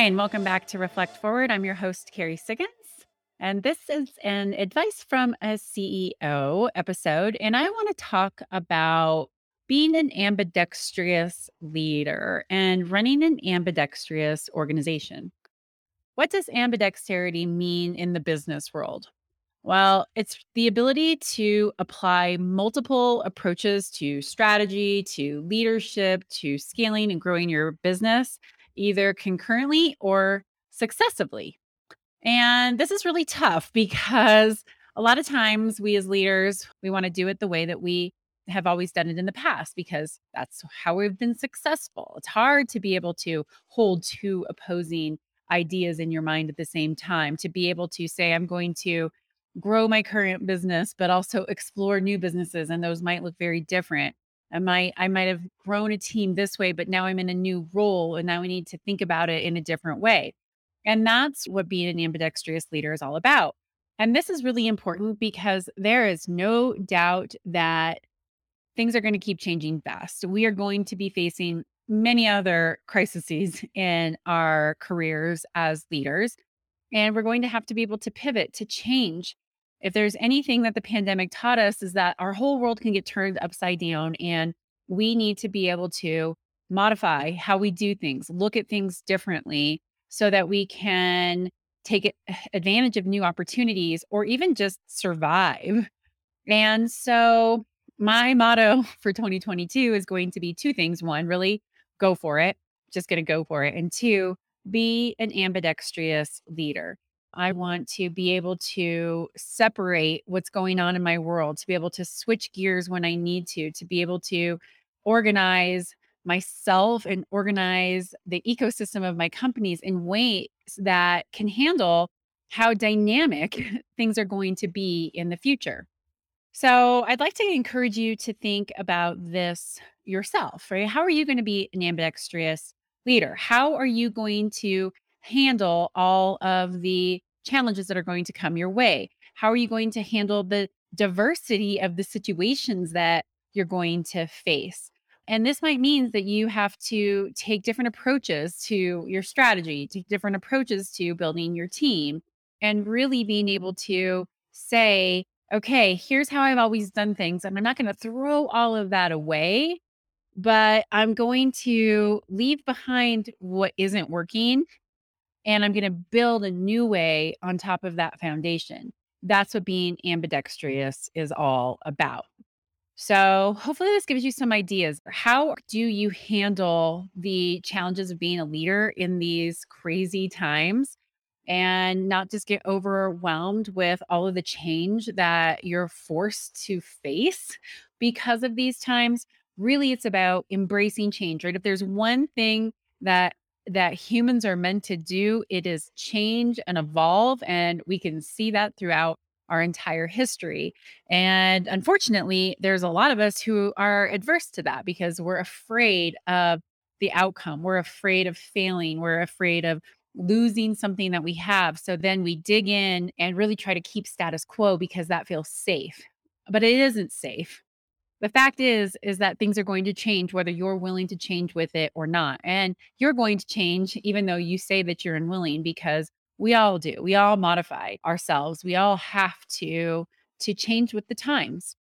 Hi, and welcome back to Reflect Forward. I'm your host, Kerry Siggins. And this is an advice from a CEO episode. And I want to talk about being an ambidextrous leader and running an ambidextrous organization. What does ambidexterity mean in the business world? Well, it's the ability to apply multiple approaches to strategy, to leadership, to scaling and growing your business, either concurrently or successively. And this is really tough because a lot of times we as leaders, we want to do it the way that we have always done it in the past because that's how we've been successful. It's hard to be able to hold two opposing ideas in your mind at the same time, to be able to say, I'm going to grow my current business, but also explore new businesses. And those might look very different. I might I might have grown a team this way, but now I'm in a new role and now we need to think about it in a different way. And that's what being an ambidextrous leader is all about. And this is really important because there is no doubt that things are going to keep changing fast. We are going to be facing many other crises in our careers as leaders. And we're going to have to be able to pivot, to change. If there's anything that the pandemic taught us, is that our whole world can get turned upside down. And we need to be able to modify how we do things, look at things differently so that we can take eh, advantage of new opportunities or even just survive. And so, my motto for 2022 is going to be two things. One, really go for it, just going to go for it. And two, be an ambidextrous leader. I want to be able to separate what's going on in my world, to be able to switch gears when I need to, to be able to organize myself and organize the ecosystem of my companies in ways that can handle how dynamic things are going to be in the future. So, I'd like to encourage you to think about this yourself, right? How are you going to be an ambidextrous leader? How are you going to handle all of the challenges that are going to come your way? How are you going to handle the diversity of the situations that you're going to face? And this might mean that you have to take different approaches to your strategy, take different approaches to building your team, and really being able to say, okay, here's how I've always done things. And I'm not going to throw all of that away, but I'm going to leave behind what isn't working and I'm going to build a new way on top of that foundation. That's what being ambidextrous is all about. So, hopefully, this gives you some ideas. How do you handle the challenges of being a leader in these crazy times and not just get overwhelmed with all of the change that you're forced to face because of these times? Really, it's about embracing change, right? If there's one thing that that humans are meant to do, it is change and evolve. And we can see that throughout our entire history. And unfortunately, there's a lot of us who are adverse to that because we're afraid of the outcome. We're afraid of failing. We're afraid of losing something that we have. So then we dig in and really try to keep status quo because that feels safe. But it isn't safe the fact is is that things are going to change whether you're willing to change with it or not and you're going to change even though you say that you're unwilling because we all do we all modify ourselves we all have to to change with the times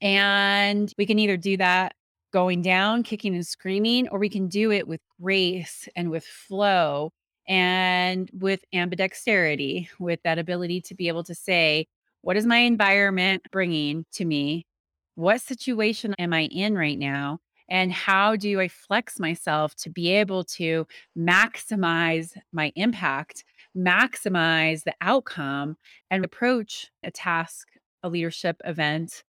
and we can either do that going down kicking and screaming or we can do it with grace and with flow and with ambidexterity with that ability to be able to say what is my environment bringing to me what situation am I in right now? And how do I flex myself to be able to maximize my impact, maximize the outcome, and approach a task, a leadership event,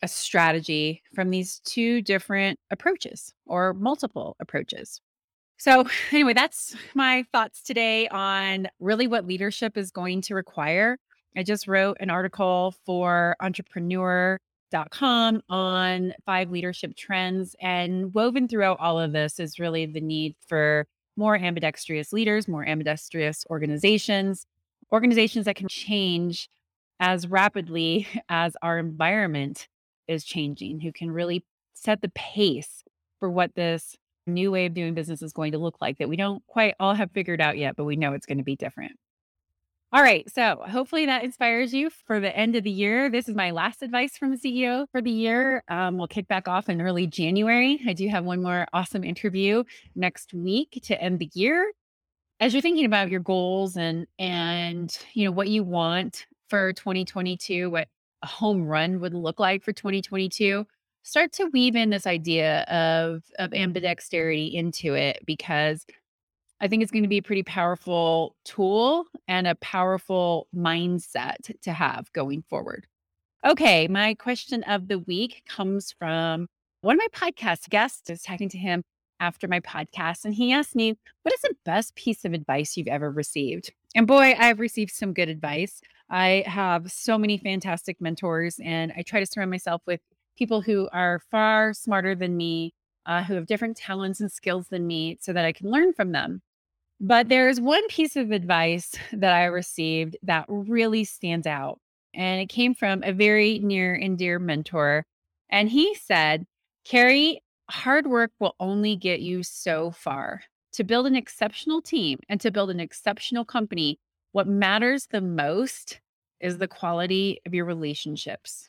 a strategy from these two different approaches or multiple approaches? So, anyway, that's my thoughts today on really what leadership is going to require. I just wrote an article for Entrepreneur com on five leadership trends. And woven throughout all of this is really the need for more ambidextrous leaders, more ambidextrous organizations, organizations that can change as rapidly as our environment is changing, who can really set the pace for what this new way of doing business is going to look like that we don't quite all have figured out yet, but we know it's going to be different. All right. So hopefully that inspires you for the end of the year. This is my last advice from CEO for the year. Um, we'll kick back off in early January. I do have one more awesome interview next week to end the year. As you're thinking about your goals and and you know what you want for 2022, what a home run would look like for 2022, start to weave in this idea of of ambidexterity into it because I think it's going to be a pretty powerful tool and a powerful mindset to have going forward. Okay, my question of the week comes from one of my podcast guests. I was talking to him after my podcast, and he asked me, What is the best piece of advice you've ever received? And boy, I've received some good advice. I have so many fantastic mentors, and I try to surround myself with people who are far smarter than me, uh, who have different talents and skills than me, so that I can learn from them. But there's one piece of advice that I received that really stands out. And it came from a very near and dear mentor. And he said, Kerry, hard work will only get you so far. To build an exceptional team and to build an exceptional company, what matters the most is the quality of your relationships.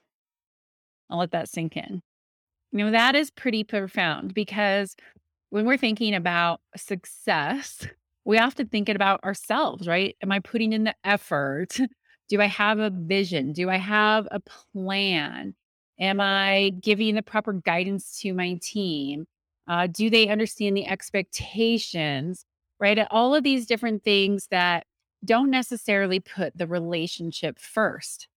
I'll let that sink in. You know, that is pretty profound because when we're thinking about success, we often think about ourselves, right? Am I putting in the effort? Do I have a vision? Do I have a plan? Am I giving the proper guidance to my team? Uh, do they understand the expectations? Right? All of these different things that don't necessarily put the relationship first.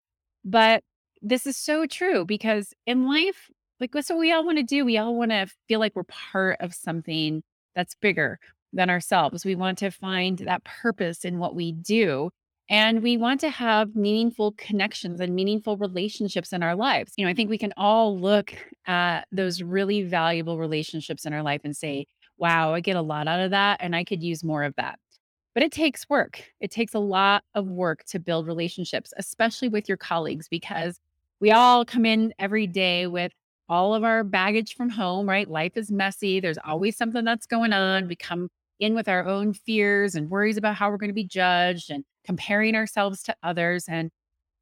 But this is so true because in life, like that's what we all want to do. We all want to feel like we're part of something that's bigger than ourselves. We want to find that purpose in what we do. And we want to have meaningful connections and meaningful relationships in our lives. You know, I think we can all look at those really valuable relationships in our life and say, wow, I get a lot out of that and I could use more of that. But it takes work. It takes a lot of work to build relationships, especially with your colleagues, because we all come in every day with all of our baggage from home, right? Life is messy. There's mm-hmm. always something that's going on. We come in with our own fears and worries about how we're going to be judged and comparing ourselves to others. And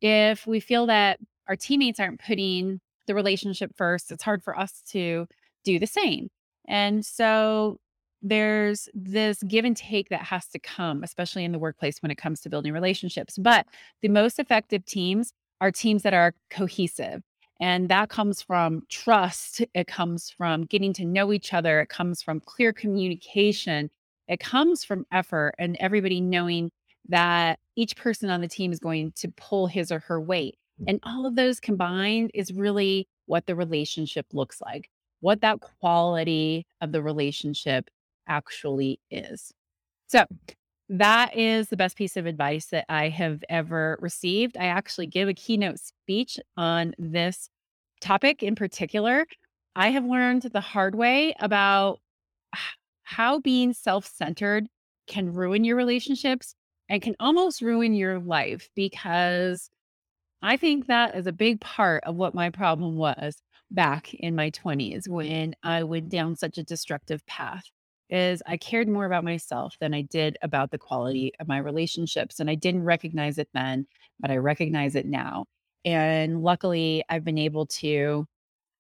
if we feel that our teammates aren't putting the relationship first, it's hard for us to do the same. And so there's this give and take that has to come, especially in the workplace when it comes to building relationships. But the most effective teams are teams that are cohesive. And that comes from trust. It comes from getting to know each other. It comes from clear communication. It comes from effort and everybody knowing that each person on the team is going to pull his or her weight. Mm. And all of those combined is really what the relationship looks like, what that quality of the relationship actually is. So, that is the best piece of advice that I have ever received. I actually give a keynote speech on this topic in particular. I have learned the hard way about how being self centered can ruin your relationships and can almost ruin your life because I think that is a big part of what my problem was back in my 20s when I went down such a destructive path is I cared more about myself than I did about the quality of my relationships and I didn't recognize it then but I recognize it now and luckily I've been able to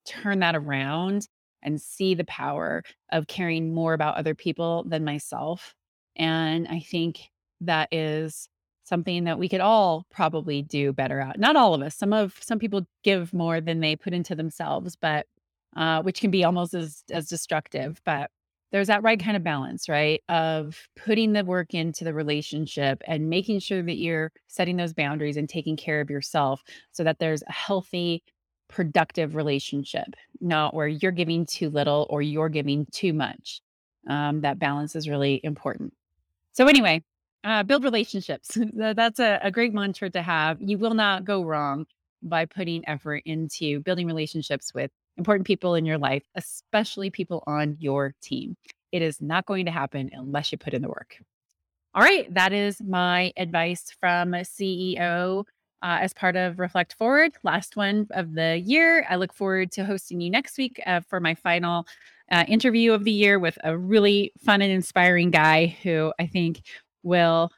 turn that around and see the power of caring more about other people than myself. And I think that is something that we could all probably do better at. Not all of us. Some of some people give more than they put into themselves, but uh, which can be almost as as destructive. But there's that right kind of balance, right? Of putting the work into the relationship and making sure that you're setting those boundaries and taking care of yourself so that there's a healthy productive relationship, not where you're giving too little or you're giving too much. Um, that balance is really important. So, anyway, uh, build relationships. That's a, a great mantra to have. You will not go wrong by putting effort into building relationships with important people in your life, especially people on your team. It is not going to happen unless you put in the work. All right, that is my advice from a CEO uh, as part of Reflect Forward, last one of the year. I look forward to hosting you next week uh, for my final uh, interview of the year with a really fun and inspiring guy who I think will,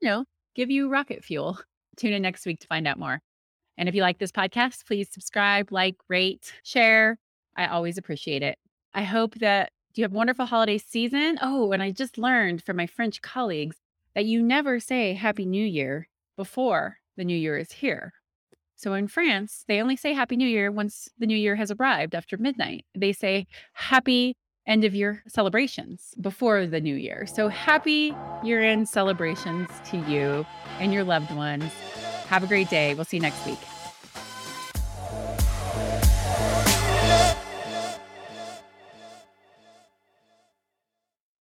you know, give you rocket fuel. Tune in next week to find out more. And if you like this podcast, please subscribe, like, rate, share. I always appreciate it. I hope that you have a wonderful holiday season. Oh, and I just learned from my French colleagues that you never say Happy New Year before the New Year is here. So in France, they only say Happy New Year once the New Year has arrived after midnight. They say Happy end of year celebrations before the New Year. So happy year end celebrations to you and your loved ones. Have a great day. We'll see you next week.